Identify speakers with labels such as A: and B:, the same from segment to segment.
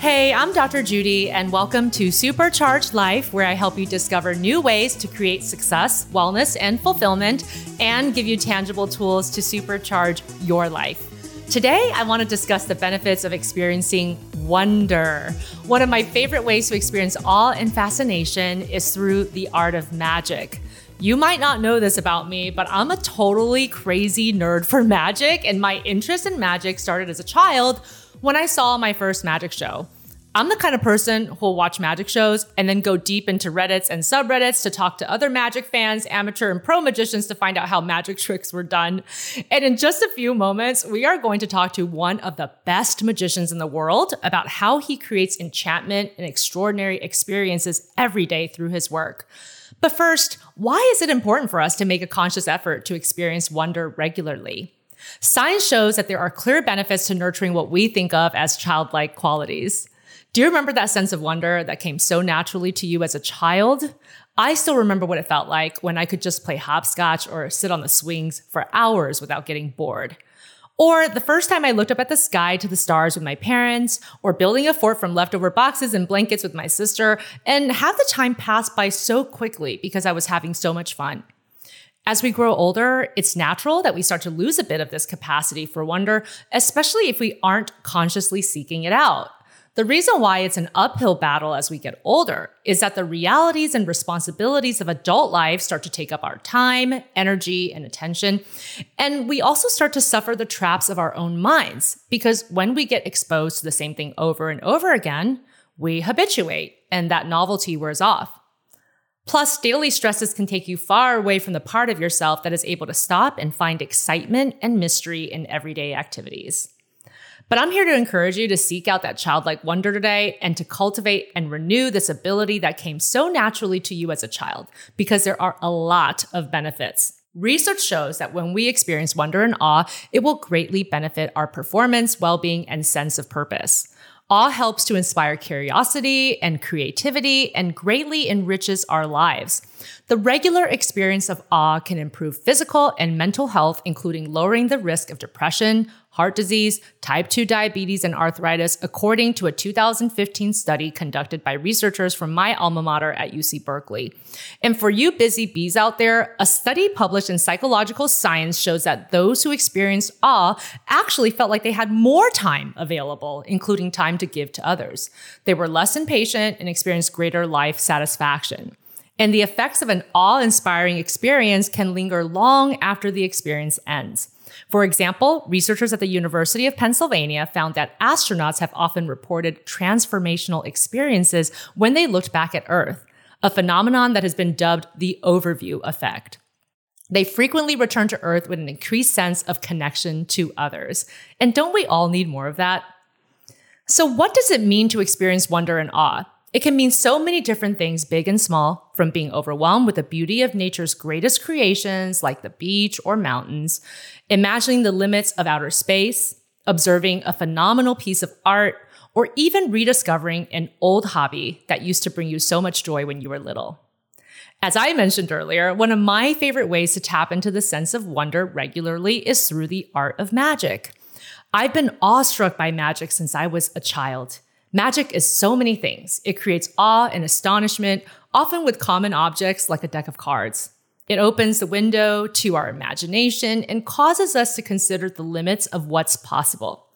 A: Hey, I'm Dr. Judy, and welcome to Supercharged Life, where I help you discover new ways to create success, wellness, and fulfillment, and give you tangible tools to supercharge your life. Today, I want to discuss the benefits of experiencing wonder. One of my favorite ways to experience awe and fascination is through the art of magic. You might not know this about me, but I'm a totally crazy nerd for magic, and my interest in magic started as a child when I saw my first magic show. I'm the kind of person who'll watch magic shows and then go deep into Reddits and subreddits to talk to other magic fans, amateur and pro magicians to find out how magic tricks were done. And in just a few moments, we are going to talk to one of the best magicians in the world about how he creates enchantment and extraordinary experiences every day through his work. But first, why is it important for us to make a conscious effort to experience wonder regularly? Science shows that there are clear benefits to nurturing what we think of as childlike qualities. Do you remember that sense of wonder that came so naturally to you as a child? I still remember what it felt like when I could just play hopscotch or sit on the swings for hours without getting bored. Or the first time I looked up at the sky to the stars with my parents, or building a fort from leftover boxes and blankets with my sister, and have the time pass by so quickly because I was having so much fun. As we grow older, it's natural that we start to lose a bit of this capacity for wonder, especially if we aren't consciously seeking it out. The reason why it's an uphill battle as we get older is that the realities and responsibilities of adult life start to take up our time, energy, and attention. And we also start to suffer the traps of our own minds because when we get exposed to the same thing over and over again, we habituate and that novelty wears off. Plus, daily stresses can take you far away from the part of yourself that is able to stop and find excitement and mystery in everyday activities. But I'm here to encourage you to seek out that childlike wonder today and to cultivate and renew this ability that came so naturally to you as a child, because there are a lot of benefits. Research shows that when we experience wonder and awe, it will greatly benefit our performance, well being, and sense of purpose. Awe helps to inspire curiosity and creativity and greatly enriches our lives. The regular experience of awe can improve physical and mental health, including lowering the risk of depression, heart disease, type 2 diabetes, and arthritis, according to a 2015 study conducted by researchers from my alma mater at UC Berkeley. And for you busy bees out there, a study published in Psychological Science shows that those who experienced awe actually felt like they had more time available, including time to give to others. They were less impatient and experienced greater life satisfaction. And the effects of an awe inspiring experience can linger long after the experience ends. For example, researchers at the University of Pennsylvania found that astronauts have often reported transformational experiences when they looked back at Earth, a phenomenon that has been dubbed the overview effect. They frequently return to Earth with an increased sense of connection to others. And don't we all need more of that? So, what does it mean to experience wonder and awe? It can mean so many different things, big and small, from being overwhelmed with the beauty of nature's greatest creations like the beach or mountains, imagining the limits of outer space, observing a phenomenal piece of art, or even rediscovering an old hobby that used to bring you so much joy when you were little. As I mentioned earlier, one of my favorite ways to tap into the sense of wonder regularly is through the art of magic. I've been awestruck by magic since I was a child. Magic is so many things. It creates awe and astonishment, often with common objects like a deck of cards. It opens the window to our imagination and causes us to consider the limits of what's possible.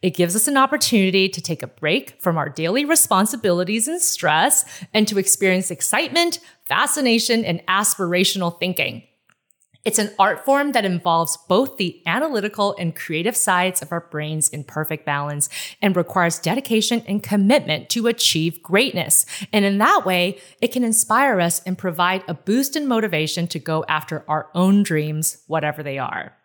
A: It gives us an opportunity to take a break from our daily responsibilities and stress and to experience excitement, fascination, and aspirational thinking. It's an art form that involves both the analytical and creative sides of our brains in perfect balance and requires dedication and commitment to achieve greatness. And in that way, it can inspire us and provide a boost in motivation to go after our own dreams, whatever they are.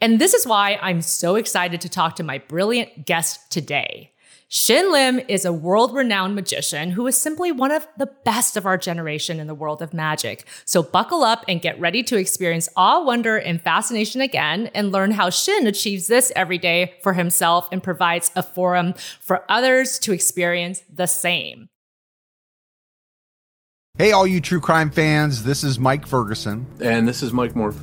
A: And this is why I'm so excited to talk to my brilliant guest today. Shin Lim is a world renowned magician who is simply one of the best of our generation in the world of magic. So buckle up and get ready to experience awe, wonder, and fascination again and learn how Shin achieves this every day for himself and provides a forum for others to experience the same.
B: Hey, all you true crime fans, this is Mike Ferguson.
C: And this is Mike Morph.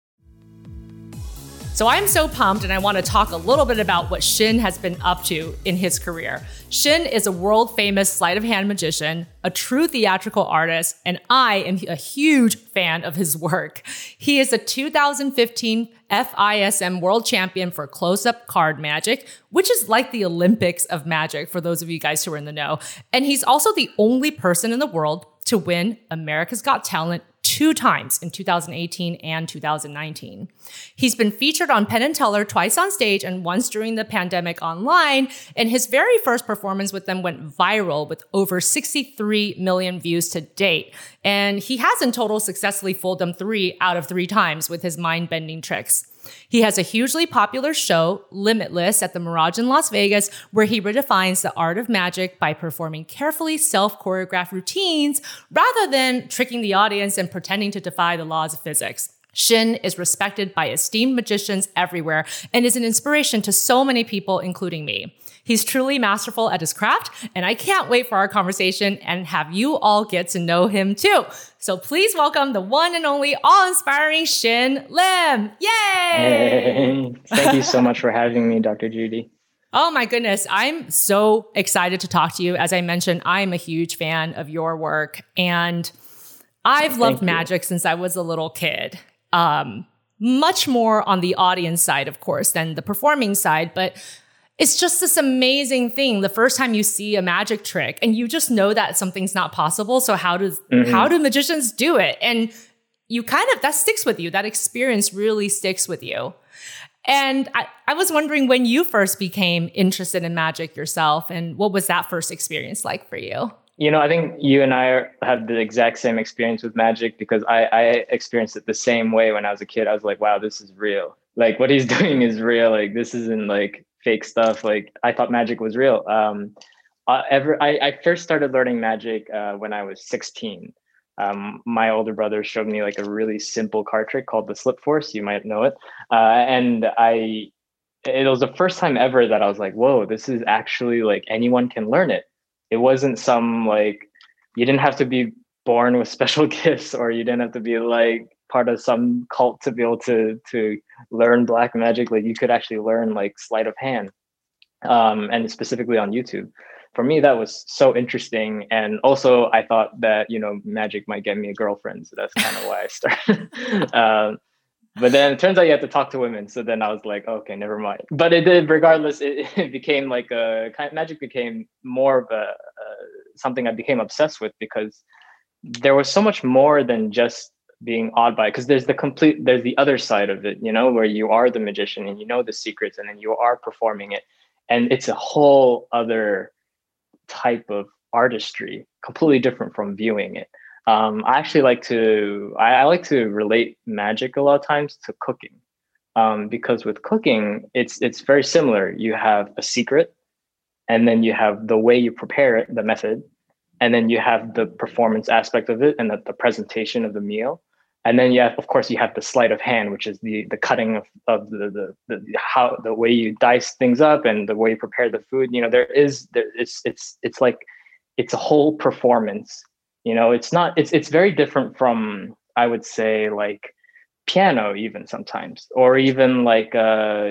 A: So I'm so pumped, and I want to talk a little bit about what Shin has been up to in his career. Shin is a world famous sleight of hand magician, a true theatrical artist, and I am a huge fan of his work. He is a 2015 FISM world champion for close up card magic, which is like the Olympics of magic for those of you guys who are in the know. And he's also the only person in the world to win America's Got Talent two times in 2018 and 2019. He's been featured on Penn and Teller twice on stage and once during the pandemic online. And his very first performance with them went viral with over 63 million views to date. And he has in total successfully fooled them three out of three times with his mind bending tricks. He has a hugely popular show, Limitless, at the Mirage in Las Vegas, where he redefines the art of magic by performing carefully self choreographed routines rather than tricking the audience and pretending to defy the laws of physics. Shin is respected by esteemed magicians everywhere and is an inspiration to so many people, including me. He's truly masterful at his craft, and I can't wait for our conversation and have you all get to know him too. So please welcome the one and only awe-inspiring Shin Lim. Yay!
D: Hey, thank you so much for having me, Dr. Judy.
A: Oh my goodness. I'm so excited to talk to you. As I mentioned, I'm a huge fan of your work and I've loved magic since I was a little kid. Um, much more on the audience side, of course, than the performing side, but it's just this amazing thing. The first time you see a magic trick and you just know that something's not possible so how does mm-hmm. how do magicians do it? And you kind of that sticks with you. That experience really sticks with you. And I, I was wondering when you first became interested in magic yourself and what was that first experience like for you?
D: You know i think you and i have the exact same experience with magic because I, I experienced it the same way when i was a kid. I was like wow this is real. Like what he's doing is real. Like this isn't like fake stuff. Like I thought magic was real. Um, uh, ever, I, I, first started learning magic uh, when I was 16. Um, my older brother showed me like a really simple card trick called the slip force. You might know it. Uh, and I, it was the first time ever that I was like, whoa, this is actually like anyone can learn it. It wasn't some like, you didn't have to be born with special gifts or you didn't have to be like part of some cult to be able to to learn black magic like you could actually learn like sleight of hand um, and specifically on youtube. For me that was so interesting and also i thought that you know magic might get me a girlfriend so that's kind of why i started. Um, but then it turns out you have to talk to women so then i was like okay never mind. But it did regardless it, it became like a kind magic became more of a something i became obsessed with because there was so much more than just being awed by because there's the complete there's the other side of it you know where you are the magician and you know the secrets and then you are performing it. And it's a whole other type of artistry completely different from viewing it. Um, i actually like to I, I, like to relate magic a lot of times to cooking. Um, because with cooking it's it's very similar. You have a secret and then you have the way you prepare it the method and then you have the performance aspect of it and the, the presentation of the meal and then have, of course, you have the sleight of hand, which is the the cutting of, of the, the, the how the way you dice things up and the way you prepare the food. You know, there is there it's it's it's like it's a whole performance. You know, it's not it's it's very different from I would say like piano even sometimes or even like uh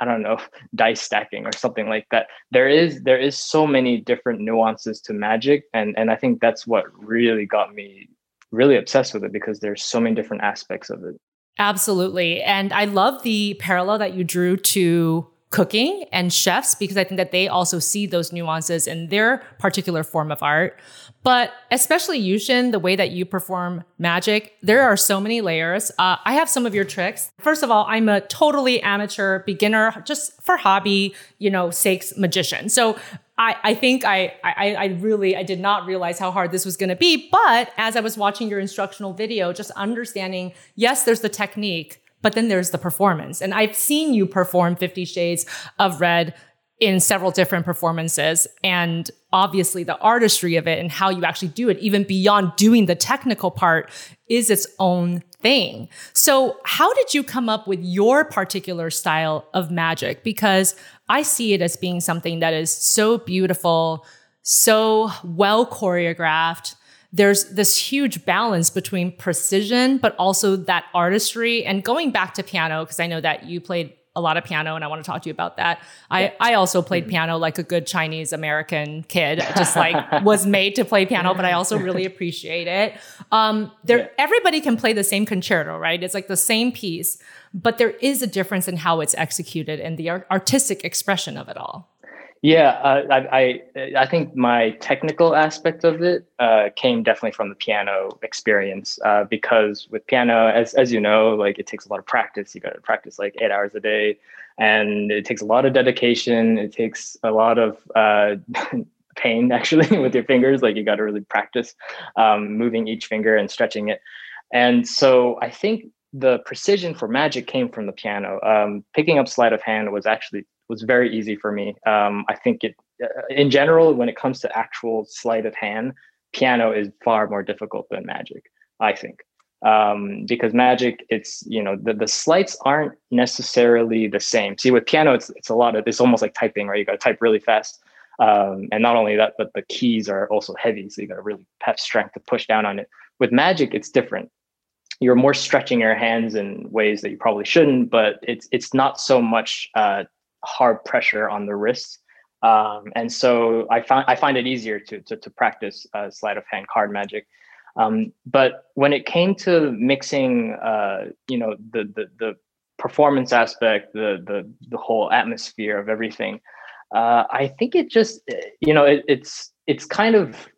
D: i don't know dice stacking or something like that there is there is so many different nuances to magic and and i think that's what really got me really obsessed with it because there's so many different aspects of it.
A: Absolutely. And I love the parallel that you drew to cooking and chefs because I think that they also see those nuances in their particular form of art. But especially you, Shin, the way that you perform magic, there are so many layers. Uh, I have some of your tricks. First of all, I'm a totally amateur beginner, just for hobby, you know, sakes magician. So I, I think I, I, I really, I did not realize how hard this was going to be. But as I was watching your instructional video, just understanding, yes, there's the technique, but then there's the performance. And I've seen you perform 50 Shades of Red in several different performances and obviously the artistry of it and how you actually do it even beyond doing the technical part is its own thing. So, how did you come up with your particular style of magic because I see it as being something that is so beautiful, so well choreographed. There's this huge balance between precision, but also that artistry. And going back to piano, because I know that you played a lot of piano and I want to talk to you about that. I, I also played mm-hmm. piano like a good Chinese American kid, just like was made to play piano, but I also really appreciate it. Um, there, yeah. everybody can play the same concerto, right? It's like the same piece, but there is a difference in how it's executed and the artistic expression of it all.
D: Yeah, uh, I, I, I think my technical aspect of it uh, came definitely from the piano experience uh, because with piano, as as you know, like it takes a lot of practice. You got to practice like eight hours a day, and it takes a lot of dedication. It takes a lot of uh, pain actually with your fingers. Like you got to really practice um, moving each finger and stretching it. And so I think the precision for magic came from the piano. Um, picking up sleight of hand was actually was very easy for me. Um, I think it, uh, in general, when it comes to actual sleight of hand, piano is far more difficult than magic. I think um, because magic, it's you know the the sleights aren't necessarily the same. See, with piano, it's it's a lot of it's almost like typing, right? You got to type really fast. Um, and not only that, but the keys are also heavy, so you got to really have strength to push down on it. With magic, it's different you're more stretching your hands in ways that you probably shouldn't, but it's it's not so much uh, hard pressure on the wrists. Um, and so I find I find it easier to to, to practice uh, sleight of hand card magic. Um, but when it came to mixing, uh, you know, the, the the performance aspect, the the the whole atmosphere of everything, uh, I think it just, you know, it, it's it's kind of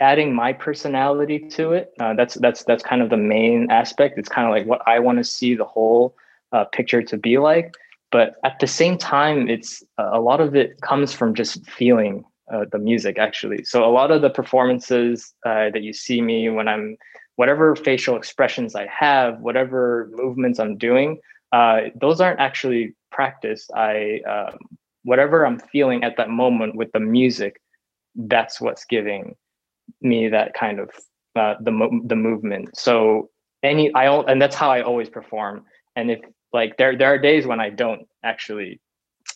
D: adding my personality to it. Uh, that's that's that's kind of the main aspect. It's kind of like what I want to see the whole uh, picture to be like but at the same time it's a lot of it comes from just feeling uh, the music actually. So a lot of the performances uh, that you see me when i'm whatever facial expressions i have whatever movements i'm doing uh, those aren't actually practiced. I um, whatever i'm feeling at that moment with the music that's what's giving me that kind of uh, the mo- the movement. So any i and that's how i always perform. And if like there there are days when I don't actually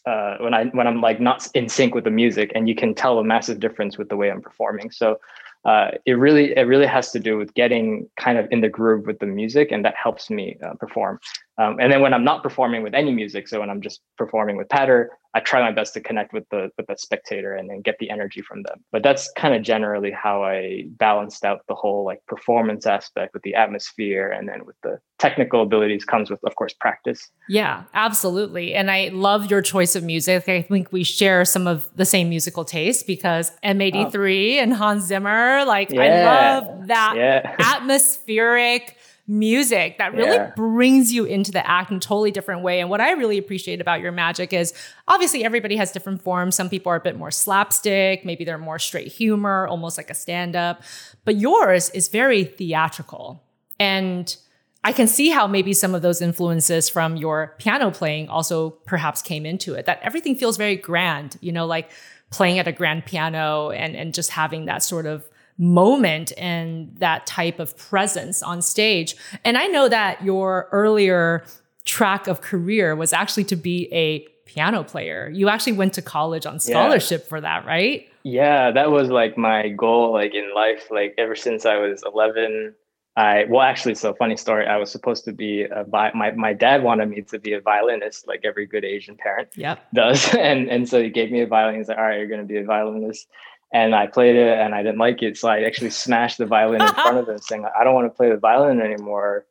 D: uh, when I when I'm like not in sync with the music, and you can tell a massive difference with the way I'm performing. So uh, it really it really has to do with getting kind of in the groove with the music, and that helps me uh, perform. Um, and then when I'm not performing with any music, so when I'm just performing with patter, I try my best to connect with the with the spectator and then get the energy from them. But that's kind of generally how I balanced out the whole like performance aspect with the atmosphere, and then with the technical abilities comes with, of course, practice.
A: Yeah, absolutely. And I love your choice of music. I think we share some of the same musical taste because M83 oh. and Hans Zimmer, like yeah. I love that yeah. atmospheric music that really yeah. brings you into the act in a totally different way. And what I really appreciate about your magic is obviously everybody has different forms. Some people are a bit more slapstick, maybe they're more straight humor, almost like a stand up. But yours is very theatrical. And I can see how maybe some of those influences from your piano playing also perhaps came into it, that everything feels very grand, you know, like playing at a grand piano and, and just having that sort of moment and that type of presence on stage. And I know that your earlier track of career was actually to be a piano player. You actually went to college on scholarship yeah. for that, right?
D: Yeah, that was like my goal like in life like ever since I was 11 I well actually so funny story I was supposed to be a my my dad wanted me to be a violinist like every good Asian parent
A: yep.
D: does and and so he gave me a violin he's like all right you're going to be a violinist and I played it and I didn't like it. So I actually smashed the violin in front of him saying, I don't want to play the violin anymore.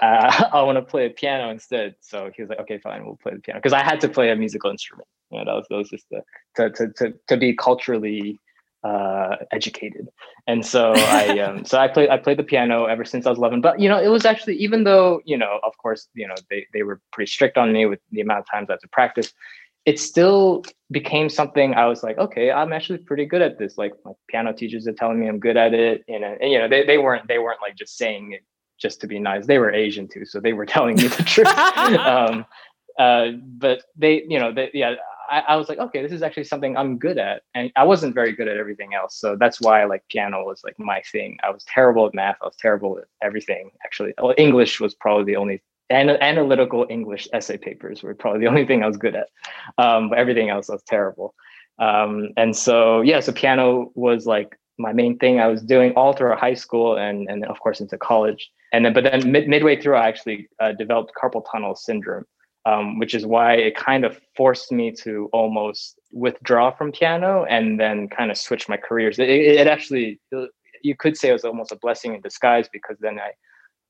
D: Uh, I want to play a piano instead. So he was like, okay, fine, we'll play the piano. Because I had to play a musical instrument. You know, that was, that was just the, to, to, to, to be culturally uh, educated. And so I, um, so I played, I played the piano ever since I was 11, but you know, it was actually, even though, you know, of course, you know, they, they were pretty strict on me with the amount of times I had to practice, it still became something I was like, okay, I'm actually pretty good at this. Like my piano teachers are telling me I'm good at it. And, and you know, they, they weren't, they weren't like just saying it just to be nice. They were Asian too. So they were telling me the truth. um, uh, but they, you know, they, yeah, I, I was like, okay, this is actually something I'm good at. And I wasn't very good at everything else. So that's why like piano was like my thing. I was terrible at math. I was terrible at everything. Actually, well, English was probably the only and analytical English essay papers were probably the only thing I was good at. Um, but everything else was terrible. Um, and so yeah, so piano was like my main thing I was doing all through high school and and of course into college. And then but then mid- midway through, I actually uh, developed carpal tunnel syndrome, um, which is why it kind of forced me to almost withdraw from piano and then kind of switch my careers. It, it actually you could say it was almost a blessing in disguise because then I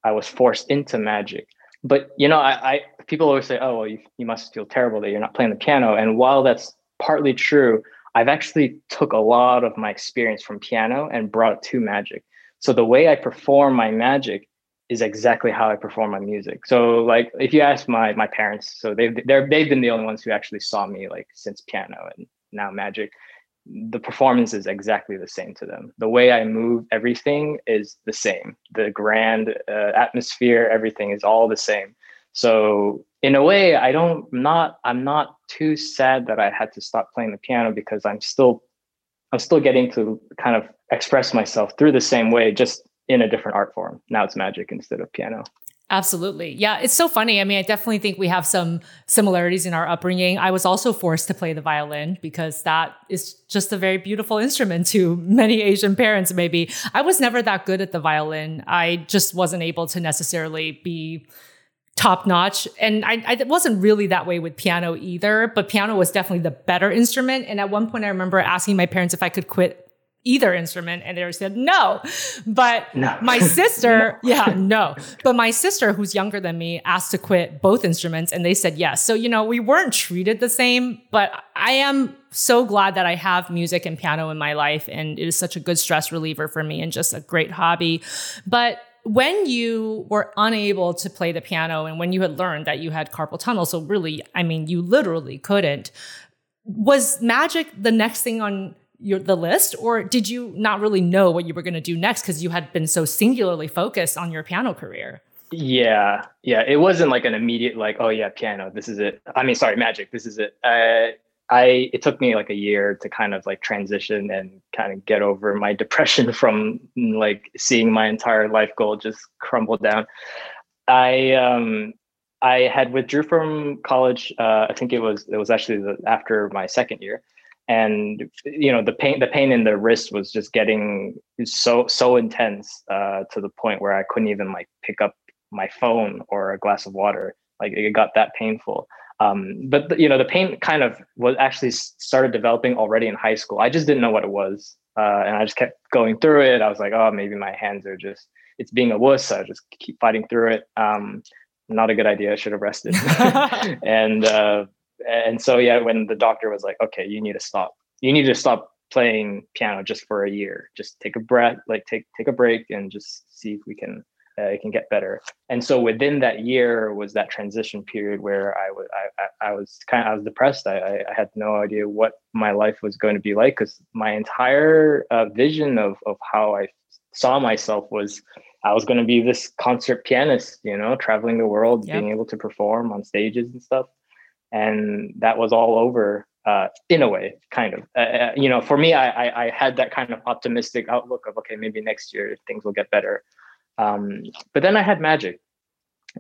D: I was forced into magic but you know, I, I people always say, "Oh, well, you, you must feel terrible that you're not playing the piano." And while that's partly true, I've actually took a lot of my experience from piano and brought it to magic. So the way I perform my magic is exactly how I perform my music. So like if you ask my my parents, so they're they've been the only ones who actually saw me like since piano and now magic the performance is exactly the same to them. The way I move everything is the same. The grand uh, atmosphere, everything is all the same. So in a way, I don't not I'm not too sad that I had to stop playing the piano because I'm still I'm still getting to kind of express myself through the same way, just in a different art form. Now it's magic instead of piano.
A: Absolutely. Yeah, it's so funny. I mean, I definitely think we have some similarities in our upbringing. I was also forced to play the violin because that is just a very beautiful instrument to many Asian parents, maybe. I was never that good at the violin. I just wasn't able to necessarily be top notch. And I, I wasn't really that way with piano either, but piano was definitely the better instrument. And at one point, I remember asking my parents if I could quit either instrument and they said no but no. my sister no. yeah no but my sister who's younger than me asked to quit both instruments and they said yes so you know we weren't treated the same but i am so glad that i have music and piano in my life and it is such a good stress reliever for me and just a great hobby but when you were unable to play the piano and when you had learned that you had carpal tunnel so really i mean you literally couldn't was magic the next thing on your the list or did you not really know what you were going to do next because you had been so singularly focused on your piano career?
D: Yeah yeah it wasn't like an immediate like oh yeah piano this is it. I mean sorry magic this is it. Uh, i it took me like a year to kind of like transition and kind of get over my depression from like seeing my entire life goal just crumble down. I um i had withdrew from college uh, i think it was it was actually the, after my second year and you know the pain the pain in the wrist was just getting so so intense uh, to the point where I couldn't even like pick up my phone or a glass of water. Like it got that painful. Um, but the, you know the pain kind of was actually started developing already in high school. I just didn't know what it was, uh, and I just kept going through it. I was like, oh, maybe my hands are just it's being a wuss. I just keep fighting through it. Um, not a good idea. I should have rested. and uh, and so yeah when the doctor was like okay you need to stop you need to stop playing piano just for a year. Just take a breath like take take a break and just see if we can uh, it can get better. And so within that year was that transition period where i was I, I, was kind of i was depressed. I, I had no idea what my life was going to be like because my entire uh, vision of of how i saw myself was i was going to be this concert pianist you know traveling the world yep. being able to perform on stages and stuff and that was all over uh, in a way, kind of. Uh, uh, you know, for me, I, I, I had that kind of optimistic outlook of okay, maybe next year things will get better. Um, but then I had magic,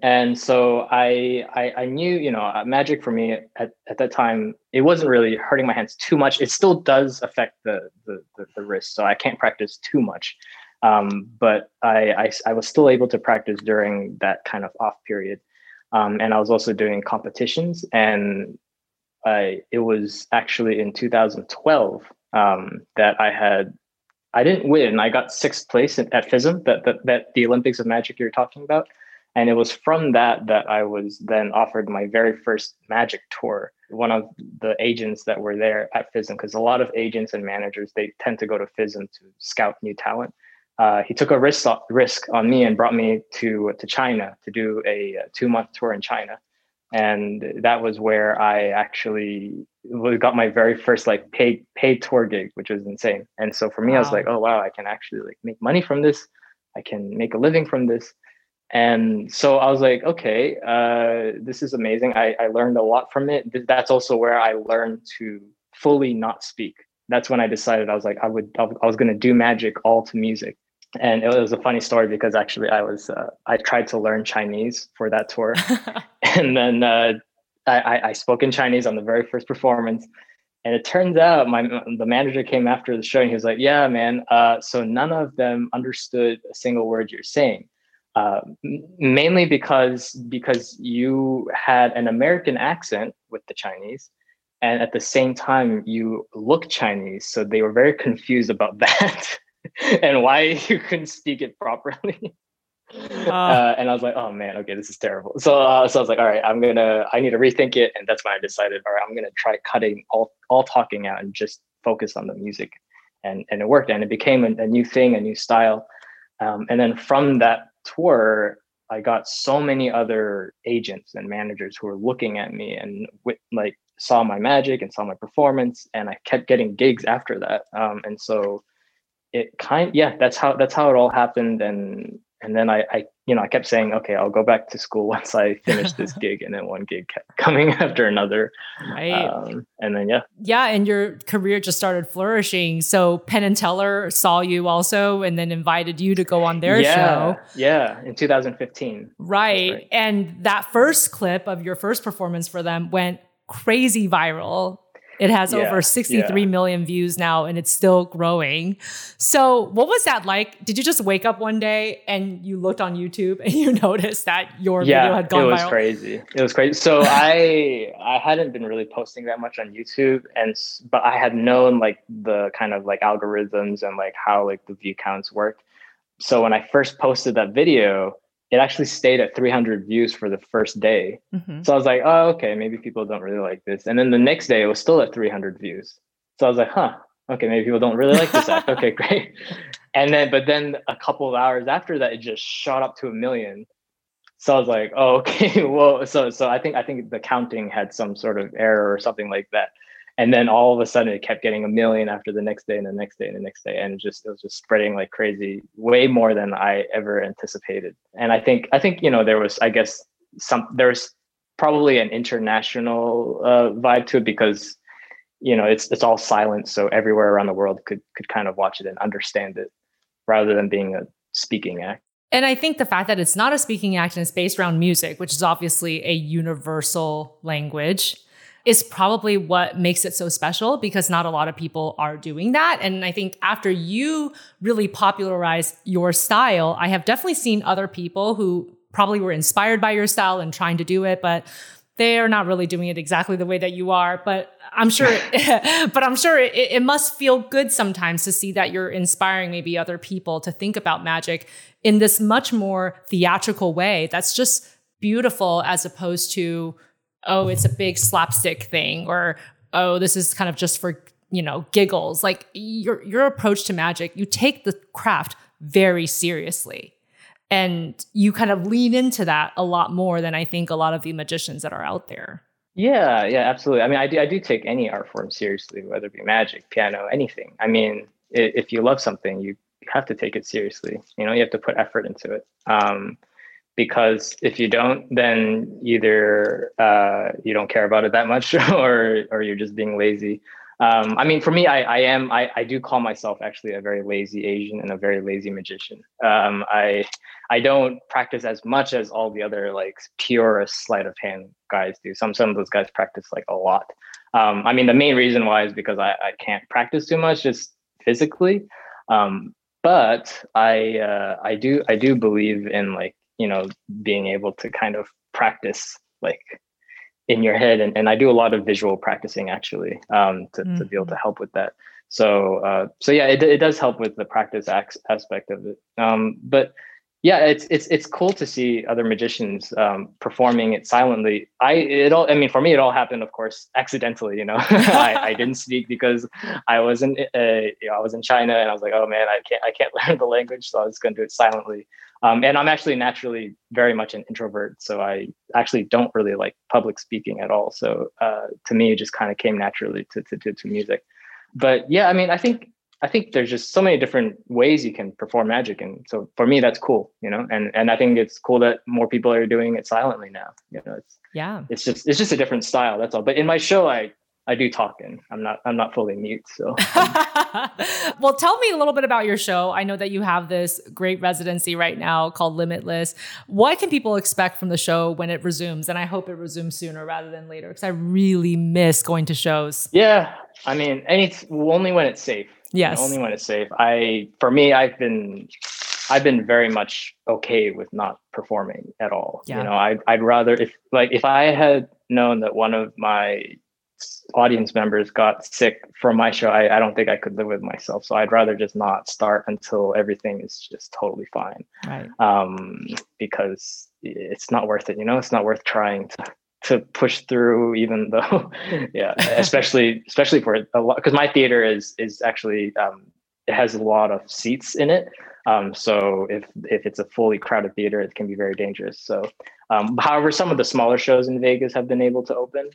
D: and so I I, I knew you know uh, magic for me at, at that time it wasn't really hurting my hands too much. It still does affect the the the, the wrist, so I can't practice too much. Um, but I, I I was still able to practice during that kind of off period. Um, and I was also doing competitions. And I, it was actually in 2012 um, that I had, I didn't win. I got sixth place at, at FISM, that, that, that the Olympics of Magic you're talking about. And it was from that that I was then offered my very first magic tour. One of the agents that were there at FISM, because a lot of agents and managers, they tend to go to FISM to scout new talent uh, he took a risk risk on me and brought me to to China to do a, two month tour in China, and that was where I actually got my very first like paid paid tour gig, which was insane. And so for me, wow. I was like, oh wow, I can actually like make money from this. I can make a living from this. and so I was like, okay, uh, this is amazing. I, I learned a lot from it. That's also where I learned to fully not speak. That's when I decided I was like, I would, I was going to do magic all to music. And it was a funny story because actually I was, uh, I tried to learn Chinese for that tour. and then uh, I, I spoke in Chinese on the very first performance. And it turns out my the manager came after the show and he was like, "Yeah, man. Uh, so none of them understood a single word you're saying." Uh, mainly because because you had an American accent with the Chinese, and at the same time you look Chinese, so they were very confused about that and why you couldn't speak it properly. Uh, uh, and I was like, oh man, okay, this is terrible. So, uh, so I was like, all right, I'm gonna, I need to rethink it, and that's when I decided, all right, I'm gonna try cutting all all talking out and just focus on the music, and and it worked, and it became a, a new thing, a new style, um, and then from that tour, I got so many other agents and managers who were looking at me and with, like saw my magic and saw my performance, and I kept getting gigs after that. Um, and so it kind, yeah, that's how that's how it all happened. And and then I, I you know i kept saying okay i'll go back to school once i finish this gig and then one gig kept coming after another. Right. Um, and then yeah.
A: Yeah and your career just started flourishing. So penn and teller saw you also and then invited you to go on their
D: yeah,
A: show.
D: yeah in 2015
A: right. right. And that first clip of your first performance for them went crazy viral it has yeah, over sixty-three yeah. million views now and it's still growing. So, what was that like? Did you just wake up one day and you looked on YouTube and you noticed that your yeah, video had gone viral?
D: It was viral? crazy. It was crazy. So, I I hadn't been really posting that much on YouTube and but I had known like the kind of like algorithms and like how like the view counts work. So, when I first posted that video, it actually stayed at 300 views for the first day. Mm-hmm. So I was like, oh, okay, maybe people don't really like this. And then the next day, it was still at 300 views. So I was like, huh, okay, maybe people don't really like this act. okay, great. And then, but then a couple of hours after that, it just shot up to a million. So I was like, oh, okay, well, so so I think I think the counting had some sort of error or something like that and then all of a sudden it kept getting a million after the next day and the next day and the next day. And it just it was just spreading like crazy way more than i ever anticipated. And i think i think you know there was i guess some there's probably an international uh, vibe to it because you know it's it's all silent. So everywhere around the world could could kind of watch it and understand it rather than being a speaking act.
A: And I think the fact that it's not a speaking act and it's based around music, which is obviously a universal language, is probably what makes it so special because not a lot of people are doing that. And I think after you really popularize your style, I have definitely seen other people who probably were inspired by your style and trying to do it, but they are not really doing it exactly the way that you are. But I'm sure, but I'm sure it, it must feel good sometimes to see that you're inspiring maybe other people to think about magic in this much more theatrical way. That's just beautiful as opposed to oh, it's a big slapstick thing, or oh, this is kind of just for you know giggles. Like your your approach to magic, you take the craft very seriously. And you kind of lean into that a lot more than I think a lot of the magicians that are out there.
D: Yeah, yeah, absolutely. I mean, I do, I do take any art form seriously, whether it be magic, piano, anything. I mean, if you love something, you have to take it seriously. You know, you have to put effort into it. Um, because if you don't, then either uh, you don't care about it that much, or or you're just being lazy. Um, I mean, for me, I, I am I, I do call myself actually a very lazy Asian and a very lazy magician. Um, I I don't practice as much as all the other like purest sleight of hand guys do. Some some of those guys practice like a lot. Um, I mean, the main reason why is because I, I can't practice too much just physically. Um, but I uh, I do I do believe in like you know being able to kind of practice like in your head and, and i do a lot of visual practicing actually um, to, mm-hmm. to be able to mm-hmm. help with that so uh, so yeah it, it does help with the practice aspect of it um, but yeah it's it's it's cool to see other magicians um, performing it silently i it all i mean for me it all happened of course accidentally you know I, I didn't speak because i was in uh, you know, i was in china and i was like oh man i can't i can't learn the language so i was going to do it silently um, and I'm actually naturally very much an introvert, so I actually don't really like public speaking at all. So uh, to me, it just kind of came naturally to, to, to to music. But yeah, I mean, I think I think there's just so many different ways you can perform magic, and so for me, that's cool, you know. And and I think it's cool that more people are doing it silently now. You know, it's
A: yeah,
D: it's just it's just a different style. That's all. But in my show, I I do talking. I'm not I'm not fully mute. So
A: well, tell me a little bit about your show. I know that you have this great residency right now called Limitless. What can people expect from the show when it resumes? And I hope it resumes sooner rather than later because I really miss going to shows.
D: Yeah, I mean, and it's only when it's safe.
A: Yes,
D: only when it's safe. I for me, I've been I've been very much okay with not performing at all. Yeah. You know, I I'd rather if like if I had known that one of my audience members got sick from my show, I, I don't think I could live with myself. So I'd rather just not start until everything is just totally fine.
A: Right.
D: Um, because it's not worth it. You know, it's not worth trying to to push through, even though, yeah, especially especially for a lot because my theater is is actually um, it has a lot of seats in it. Um, so if if it's a fully crowded theater, it can be very dangerous. So, um, however, some of the smaller shows in Vegas have been able to open.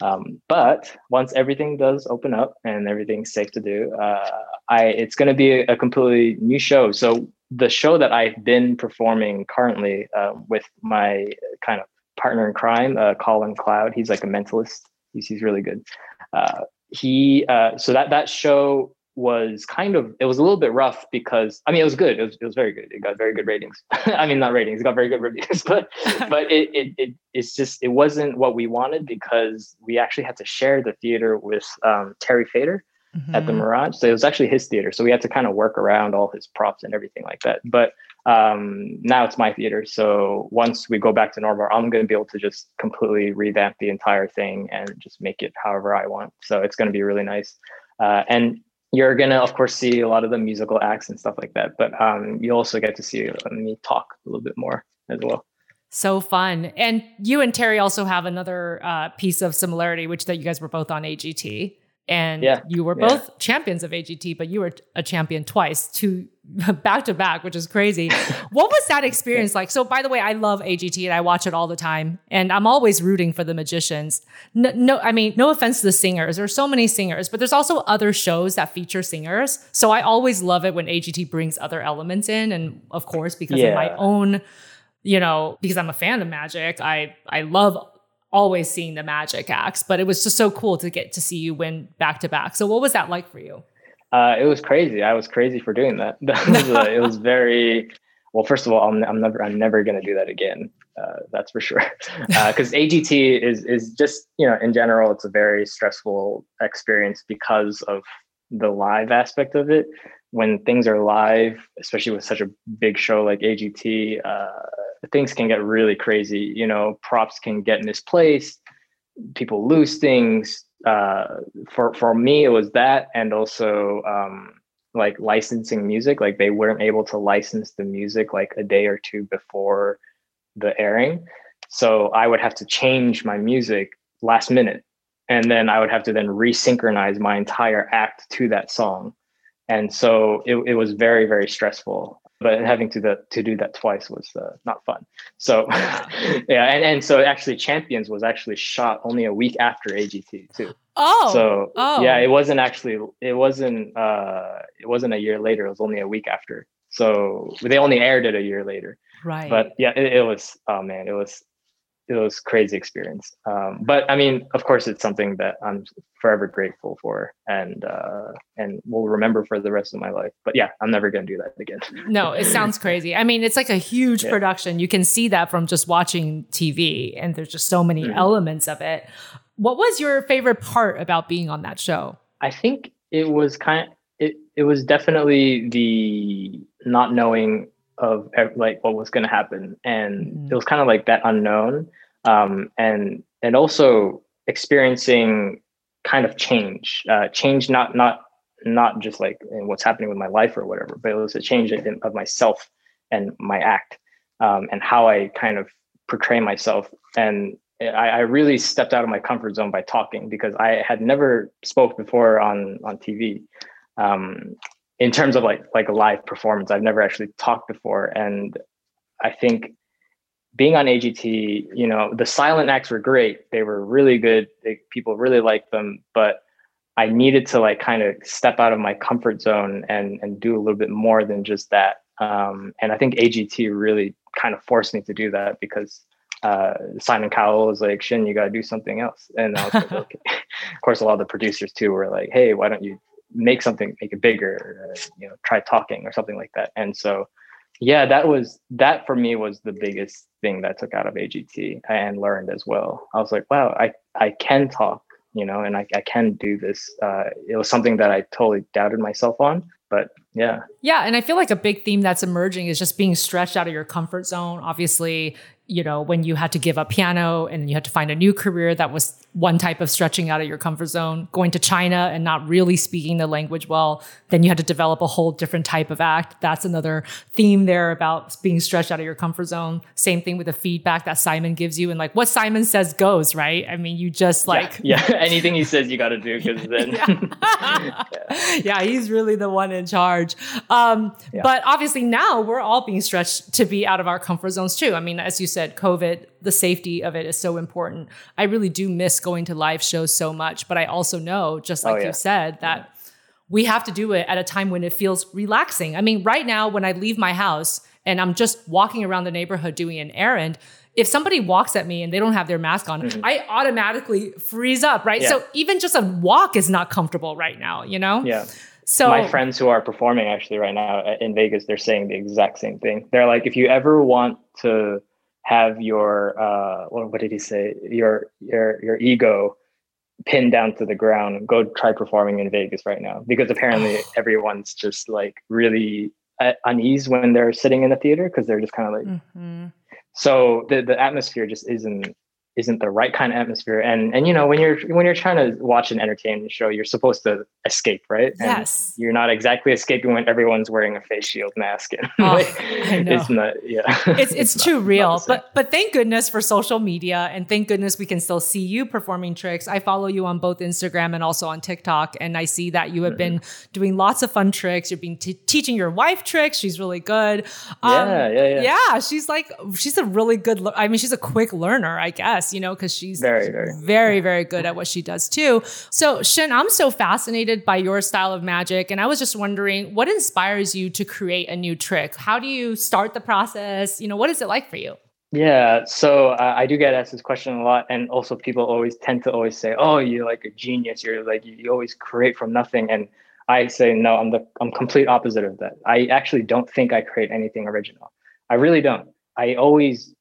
D: Um, but once everything does open up and everything's safe to do, uh, I it's going to be a, completely new show. So the show that I've been performing currently uh, with my kind of partner in crime, uh, Colin Cloud, he's like a mentalist. He's he's really good. Uh, he uh, so that that show was kind of it was a little bit rough because I mean it was good. It was, it was very good. It got very good ratings. I mean not ratings. It got very good reviews. But but it, it, it it's just it wasn't what we wanted because we actually had to share the theater with um, Terry Fator mm-hmm. at the. Mirage. So it was actually his theater. So we had to kind of work around all his props and everything like that. But um, now it's my theater. So once we go back to normal I'm going to be able to just completely revamp the entire thing and just make it however I want. So it's going to be really nice. Uh, and you're gonna of course see a lot of the musical acts and stuff like that but um, you also get to see me talk a little bit more as well.
A: So fun. And you and terry also have another uh, piece of similarity which that you guys were both on agt and yeah, you were both yeah. champions of AGT, but you were a champion twice, two back to back, which is crazy. what was that experience like? So, by the way, I love AGT and I watch it all the time, and I'm always rooting for the magicians. No, no, I mean, no offense to the singers. There's so many singers, but there's also other shows that feature singers. So I always love it when AGT brings other elements in, and of course, because yeah. of my own you know because i'm a fan of magic i i love always seeing the magic acts, but it was just so cool to get to see you win back to back. So what was that like for you?
D: Uh, it was crazy. I was crazy for doing that. uh, it was very well. First of all, I'm, I'm never I'm never going to do that again. Uh, that's for sure. Because uh, AGT is is just you know in general, it's a very stressful experience because of the live aspect of it. When things are live, especially with such a big show like AGT, uh, things can get really crazy. You know, props can get misplaced, people lose things. Uh, for for me, it was that, and also um, like licensing music. Like they weren't able to license the music like a day or two before the airing, so I would have to change my music last minute, and then I would have to then resynchronize my entire act to that song and so it, it was very very stressful but having to the, to do that twice was uh, not fun. So yeah, and, and so actually Champions was actually shot only a week after AGT too.
A: Oh,
D: so
A: oh.
D: yeah, it wasn't actually it wasn't uh it wasn't a year later. It was only a week after. So they only aired it a year later.
A: Right.
D: But yeah, it, it was oh man, it was it was crazy experience. Um, but I mean, of course, it's something that I'm forever grateful for, and uh, and will remember for the rest of my life. But yeah, I'm never going to do that again.
A: no, it sounds crazy. I mean, it's like a huge yeah. production. You can see that from just watching TV, and there's just so many mm-hmm. elements of it. What was your favorite part about being on that show?
D: I think it was kind of it. It was definitely the not knowing of like what was going to happen. And mm-hmm. it was kind of like that unknown. Um, and and also experiencing kind of change uh, change not not not just like in what's happening with my life or whatever but it was a change in, of myself and my act um, and how i kind of portray myself. And I, I, really stepped out of my comfort zone by talking because i had never spoke before on on tv um, in terms of like like a live performance i've never actually talked before and i think being on agt you know the silent acts were great they were really good they, people really liked them but I needed to like kind of step out of my comfort zone and and do a little bit more than just that. Um, and I think AGT really kind of forced me to do that because uh, Simon Cowell was like, "Shin, you got to do something else." And I was like, "Okay." of course, a lot of the producers too were like, "Hey, why don't you make something, make it bigger? Uh, you know, try talking or something like that." And so, yeah, that was that for me was the biggest thing that I took out of AGT and learned as well. I was like, "Wow, I I can talk." you know, and I, I can do this. Uh, it was something that I totally doubted myself on, but yeah.
A: Yeah. And I feel like a big theme that's emerging is just being stretched out of your comfort zone. Obviously, you know, when you had to give up piano and you had to find a new career that was one type of stretching out of your comfort zone, going to China and not really speaking the language well, then you had to develop a whole different type of act. That's another theme there about being stretched out of your comfort zone. Same thing with the feedback that Simon gives you and like what Simon says goes, right? I mean, you just like
D: Yeah, yeah. anything he says you got to do cuz then
A: yeah. yeah. he's really the one in charge. Um, yeah. but obviously now we're all being stretched to be out of our comfort zones too. I mean, as you said, COVID, the safety of it is so important. I really do miss going to live shows so much, but I also know, just like oh, yeah. you said, that yeah. we have to do it at a time when it feels relaxing. I mean, right now, when I leave my house and I'm just walking around the neighborhood doing an errand, if somebody walks at me and they don't have their mask on, mm-hmm. I automatically freeze up, right? Yeah. So even just a walk is not comfortable right now, you know?
D: Yeah. So my friends who are performing actually right now in Vegas, they're saying the exact same thing. They're like, if you ever want to have your uh, what did he say? Your your your ego pinned down to the ground. Go try performing in Vegas right now because apparently everyone's just like really at unease when they're sitting in the theater because they're just kind of like. Mm-hmm. So the the atmosphere just isn't isn't the right kind of atmosphere. And and you know when you're when you're trying to watch an entertainment show you're supposed to escape right? And
A: yes.
D: You're not exactly escaping when everyone's wearing a face shield mask. And oh, like, it's not yeah.
A: It's it's, it's too not, real. not but but thank goodness for social media and thank goodness we can still see you performing tricks. I follow you on both instagram and also on tiktok and i see that you have mm-hmm. been doing lots of fun tricks. You've been t- teaching your wife tricks. She's really good.
D: Um, yeah, yeah. yeah
A: yeah she's like she's a really good i mean she's a quick learner i guess you know, because she's
D: very, very,
A: very, very good at what she does too. So, Shin, I'm so fascinated by your style of magic. And I was just wondering what inspires you to create a new trick? How do you start the process? You know, what is it like for you?
D: Yeah, so uh, I do get asked this question a lot, and also people always tend to always say, "Oh, you're like a genius. You're like you, you always create from nothing." And I say, no, I'm the I'm complete opposite of that. I actually don't think I create anything original. I really don't. I always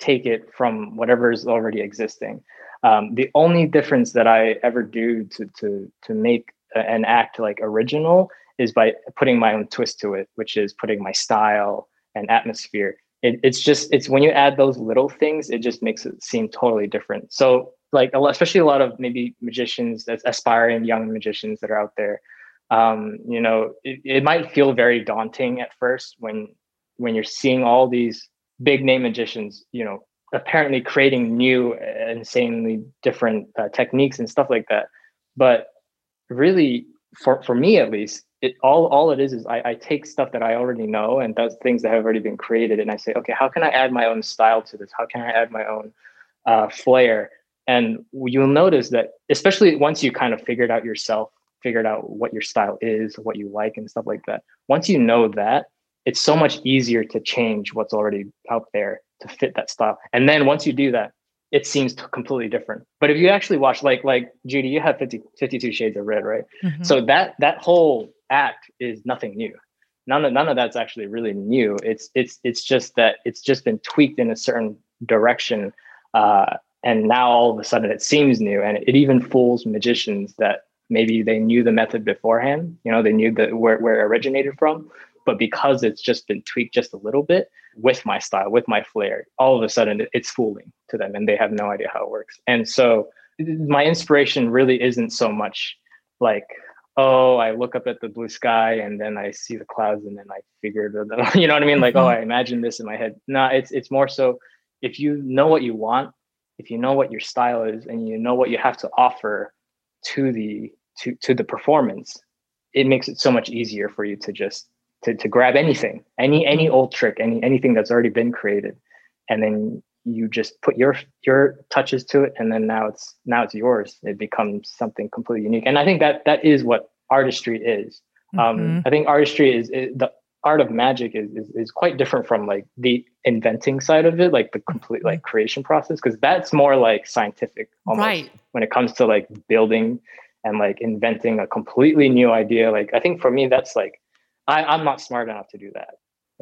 D: take it from whatever is already existing. Um, the only difference that I ever do to to to make an act like original is by putting my own twist to it, which is putting my style and atmosphere. It, it's just it's when you add those little things, it just makes it seem totally different. So like especially a lot of maybe magicians, aspiring young magicians that are out there. Um, you know, it, it might feel very daunting at first when when you're seeing all these big name magicians, you know, apparently creating new, insanely different uh, techniques and stuff like that. But really, for for me at least, it all all it is is I, I take stuff that I already know and those things that have already been created, and I say, okay, how can I add my own style to this? How can I add my own uh, flair? And you'll notice that, especially once you kind of figured out yourself, figured out what your style is, what you like, and stuff like that. Once you know that, it's so much easier to change what's already out there to fit that style. And then once you do that, it seems completely different. But if you actually watch, like like Judy, you have 50, 52 Shades of Red, right? Mm-hmm. So that that whole act is nothing new. None of none of that's actually really new. It's it's it's just that it's just been tweaked in a certain direction, uh, and now all of a sudden it seems new, and it even fools magicians that maybe they knew the method beforehand. You know, they knew the where where it originated from, but because it's just been tweaked just a little bit with my style, with my flair, all of a sudden it's fooling to them and they have no idea how it works. And so my inspiration really isn't so much like, oh, I look up at the blue sky and then I see the clouds and then I figure you know what I mean? Like, oh, mm-hmm. I imagine this in my head. No, it's it's more so if you know what you want, if you know what your style is and you know what you have to offer to the to to the performance, it makes it so much easier for you to just to, to grab anything, any any mm-hmm. old trick, any anything that's already been created, and then you just put your your touches to it and then now it's now it's yours it becomes something completely unique and i think that that is what artistry is um, mm-hmm. um, i think artistry is, is, the art of magic is, is, is quite different from like the inventing side of it like the complete like creation process because that's more like scientific almost right. when it comes to like building and like inventing a completely new idea like i think for me that's like I, i'm not smart enough to do that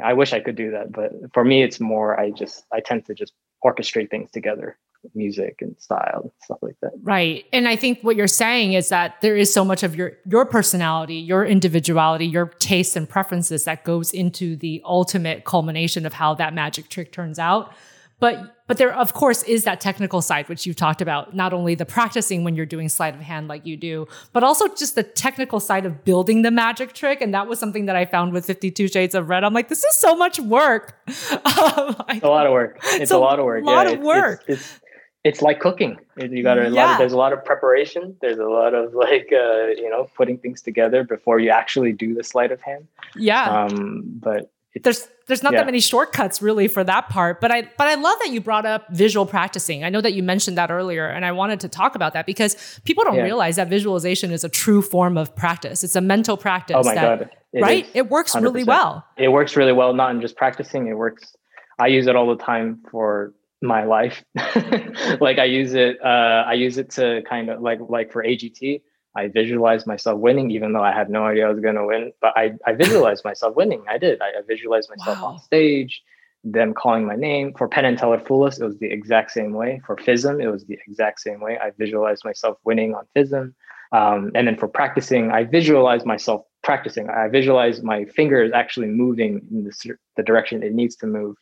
D: I wish I could do that, but for me, it's more I just I tend to just orchestrate things together music and style and stuff like that.
A: Right. And I think what you're saying is that there is so much of your your personality, your individuality, your tastes and preferences that goes into the ultimate culmination of how that magic trick turns out. But but there of course is that technical side which you've talked about, not only the practicing when you're doing sleight of hand like you do, but also just the technical side of building the magic trick and that was something that I found with 52 Shades of Red. I'm like this is so much work.
D: Um, it's a lot of work. It's, it's a, a, lot of work.
A: A lot yeah, of work.
D: It's, it's, it's like cooking. You got a yeah. lot. Of, there's a lot of preparation. There's a lot of like uh, you know putting things together before you actually do the sleight of hand.
A: Yeah.
D: Um, but
A: there's there's not yeah. that many shortcuts really for that part but i but i love that you brought up visual practicing. I know that you mentioned that earlier and i wanted to talk about that because people don't yeah. realize that visualization is a true form of practice. It's a mental practice
D: oh my
A: that,
D: god.
A: It right? it works 100%. really well.
D: It works really well not in just practicing. It works i use it all the time for my life. Like i use it uh i use it to kind of like like for agt I visualized myself winning, even though I had no idea I was going to win. But I, I visualized myself winning. I did. I, I visualized myself wow. on stage, them calling my name. For Penn and Teller Fool Us, it was the exact same way. For FISM, it was the exact same way. I visualized myself winning on FISM. Um, and then for practicing, I visualized myself practicing. I visualized my fingers actually moving in the, the direction it needs to move.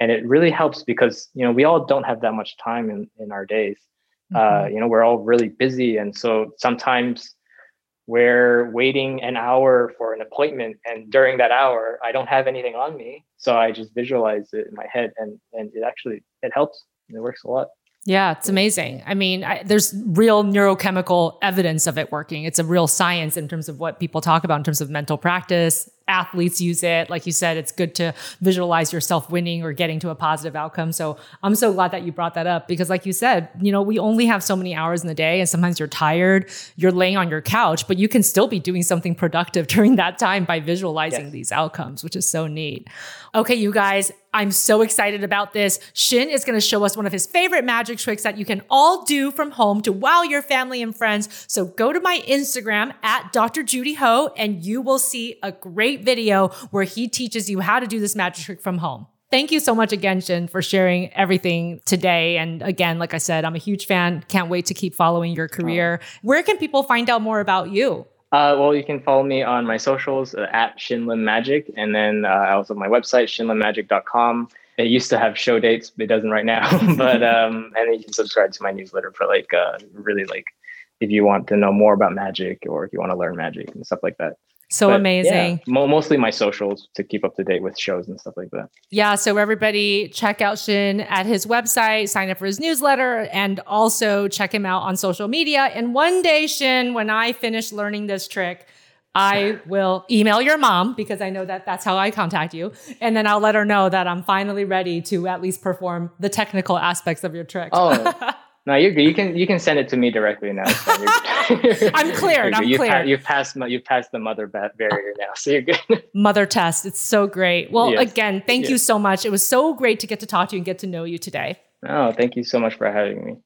D: And it really helps because, you know, we all don't have that much time in, in our days. Uh, mm-hmm. Uh, you know, we're all really busy. And so sometimes we're waiting an hour for an appointment and during that hour i don't have anything on me so i just visualize it in my head and and it actually it helps it works a lot
A: yeah, it's amazing. I mean, I, there's real neurochemical evidence of it working. It's a real science in terms of what people talk about in terms of mental practice. Athletes use it. Like you said, it's good to visualize yourself winning or getting to a positive outcome. So I'm so glad that you brought that up because, like you said, you know, we only have so many hours in the day, and sometimes you're tired, you're laying on your couch, but you can still be doing something productive during that time by visualizing yes. these outcomes, which is so neat. Okay, you guys, I'm so excited about this. Shin is going to show us one of his favorite magic tricks that you can all do from home to wow your family and friends. So go to my Instagram at Dr. Judy Ho and you will see a great video where he teaches you how to do this magic trick from home. Thank you so much again, Shin, for sharing everything today. And again, like I said, I'm a huge fan. Can't wait to keep following your career. Where can people find out more about you?
D: Uh, well, you can follow me on my socials uh, at Shinlim Magic, and then uh, I also my website shinlimmagic.com. It used to have show dates, but it doesn't right now. but um, and then you can subscribe to my newsletter for like uh, really like if you want to know more about magic or if you want to learn magic and stuff like that.
A: So but, amazing.
D: Yeah, mo- mostly my socials to keep up to date with shows and stuff like that.
A: Yeah. So everybody check out Shin at his website, sign up for his newsletter, and also check him out on social media. And one day, Shin, when I finish learning this trick, I will email your mom because I know that that's how I contact you. And then I'll let her know that I'm finally ready to at least perform the technical aspects of your trick.
D: Oh, No, you're good. You can you can send it to me directly now. So
A: I'm cleared. I'm
D: you've
A: cleared.
D: Pa- you've passed you've passed the mother barrier now, so you're good.
A: mother test. It's so great. Well, yes. again, thank yes. you so much. It was so great to get to talk to you and get to know you today.
D: Oh, thank you so much for having me.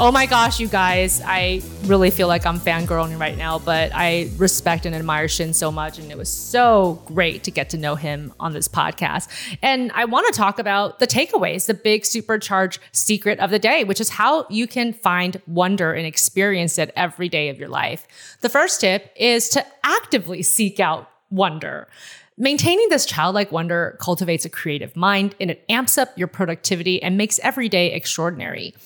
A: Oh my gosh, you guys. I really feel like I'm fangirling right now, but I respect and admire Shin so much. And it was so great to get to know him on this podcast. And I want to talk about the takeaways, the big supercharged secret of the day, which is how you can find wonder and experience it every day of your life. The first tip is to actively seek out wonder. Maintaining this childlike wonder cultivates a creative mind and it amps up your productivity and makes every day extraordinary.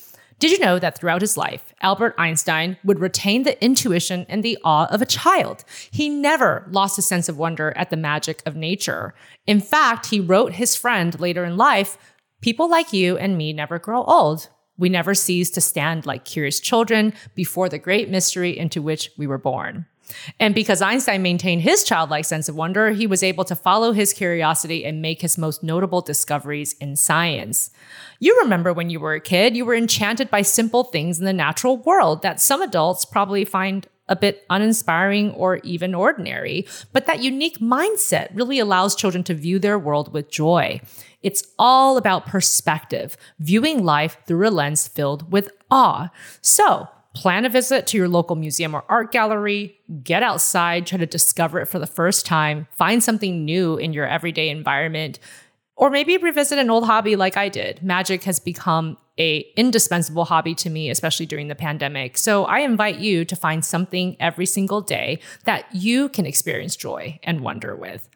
A: Did you know that throughout his life, Albert Einstein would retain the intuition and the awe of a child? He never lost a sense of wonder at the magic of nature. In fact, he wrote his friend later in life People like you and me never grow old. We never cease to stand like curious children before the great mystery into which we were born. And because Einstein maintained his childlike sense of wonder, he was able to follow his curiosity and make his most notable discoveries in science. You remember when you were a kid, you were enchanted by simple things in the natural world that some adults probably find a bit uninspiring or even ordinary. But that unique mindset really allows children to view their world with joy. It's all about perspective, viewing life through a lens filled with awe. So, plan a visit to your local museum or art gallery, get outside, try to discover it for the first time, find something new in your everyday environment, or maybe revisit an old hobby like I did. Magic has become a indispensable hobby to me, especially during the pandemic. So I invite you to find something every single day that you can experience joy and wonder with.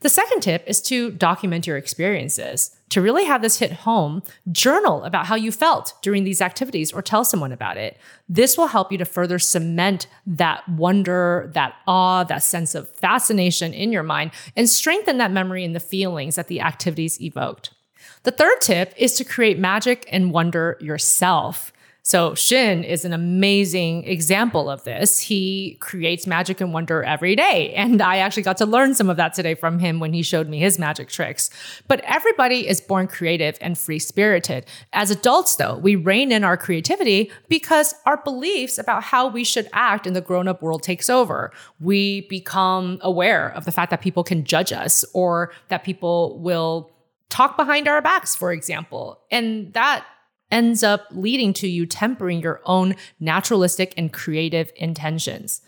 A: The second tip is to document your experiences. To really have this hit home, journal about how you felt during these activities or tell someone about it. This will help you to further cement that wonder, that awe, that sense of fascination in your mind and strengthen that memory and the feelings that the activities evoked. The third tip is to create magic and wonder yourself. So Shin is an amazing example of this. He creates magic and wonder every day. And I actually got to learn some of that today from him when he showed me his magic tricks. But everybody is born creative and free spirited. As adults, though, we rein in our creativity because our beliefs about how we should act in the grown up world takes over. We become aware of the fact that people can judge us or that people will talk behind our backs, for example. And that ends up leading to you tempering your own naturalistic and creative intentions.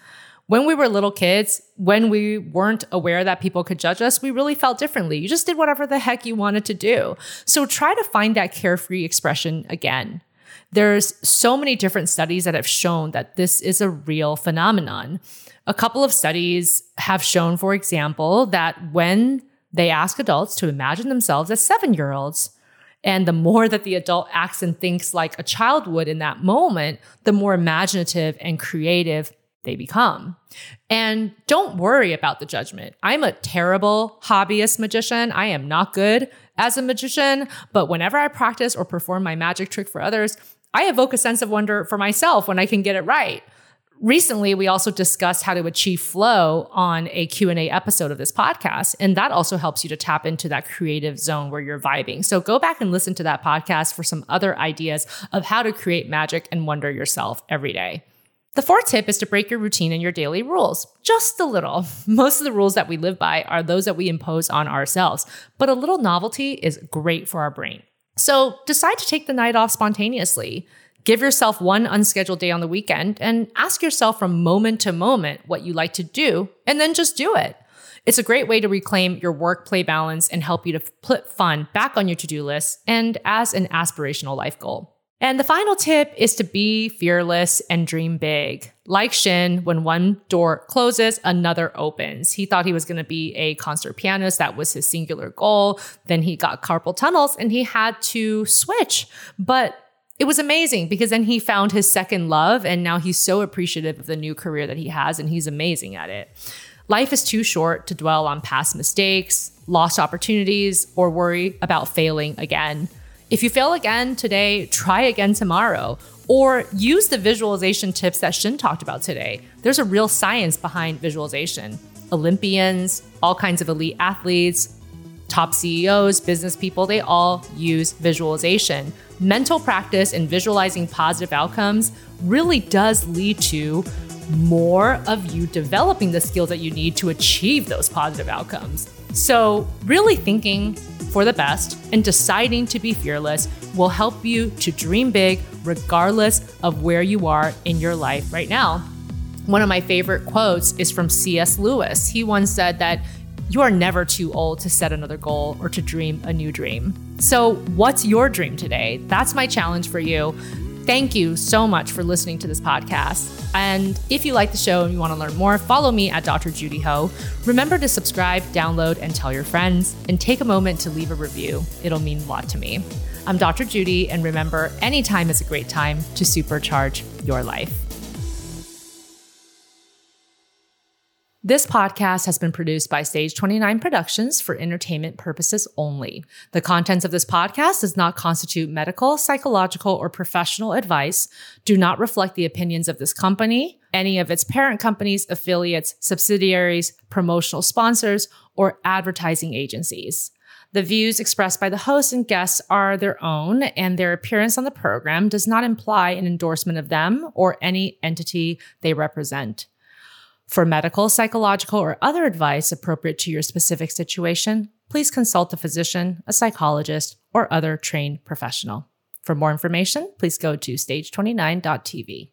A: When we were little kids, when we weren't aware that people could judge us, we really felt differently. You just did whatever the heck you wanted to do. So try to find that carefree expression again. There's so many different studies that have shown that this is a real phenomenon. A couple of studies have shown, for example, that when they ask adults to imagine themselves as seven year olds, and the more that the adult acts and thinks like a child would in that moment, the more imaginative and creative they become. And don't worry about the judgment. I'm a terrible hobbyist magician. I am not good as a magician, but whenever I practice or perform my magic trick for others, I evoke a sense of wonder for myself when I can get it right. Recently, we also discussed how to achieve flow on a Q&A episode of this podcast, and that also helps you to tap into that creative zone where you're vibing. So go back and listen to that podcast for some other ideas of how to create magic and wonder yourself every day. The fourth tip is to break your routine and your daily rules, just a little. Most of the rules that we live by are those that we impose on ourselves, but a little novelty is great for our brain. So decide to take the night off spontaneously. Give yourself one unscheduled day on the weekend and ask yourself from moment to moment what you like to do, and then just do it. It's a great way to reclaim your work play balance and help you to put fun back on your to do list and as an aspirational life goal. And the final tip is to be fearless and dream big. Like Shin, when one door closes, another opens. He thought he was going to be a concert pianist. That was his singular goal. Then he got carpal tunnels and he had to switch. But it was amazing because then he found his second love and now he's so appreciative of the new career that he has and he's amazing at it. Life is too short to dwell on past mistakes, lost opportunities, or worry about failing again. If you fail again today, try again tomorrow. Or use the visualization tips that Shin talked about today. There's a real science behind visualization. Olympians, all kinds of elite athletes, top CEOs, business people, they all use visualization mental practice and visualizing positive outcomes really does lead to more of you developing the skills that you need to achieve those positive outcomes. So, really thinking for the best and deciding to be fearless will help you to dream big regardless of where you are in your life right now. One of my favorite quotes is from C.S. Lewis. He once said that you are never too old to set another goal or to dream a new dream. So, what's your dream today? That's my challenge for you. Thank you so much for listening to this podcast. And if you like the show and you want to learn more, follow me at Dr. Judy Ho. Remember to subscribe, download, and tell your friends, and take a moment to leave a review. It'll mean a lot to me. I'm Dr. Judy, and remember, anytime is a great time to supercharge your life. This podcast has been produced by Stage 29 Productions for entertainment purposes only. The contents of this podcast does not constitute medical, psychological, or professional advice, do not reflect the opinions of this company, any of its parent companies, affiliates, subsidiaries, promotional sponsors, or advertising agencies. The views expressed by the hosts and guests are their own, and their appearance on the program does not imply an endorsement of them or any entity they represent. For medical, psychological, or other advice appropriate to your specific situation, please consult a physician, a psychologist, or other trained professional. For more information, please go to stage29.tv.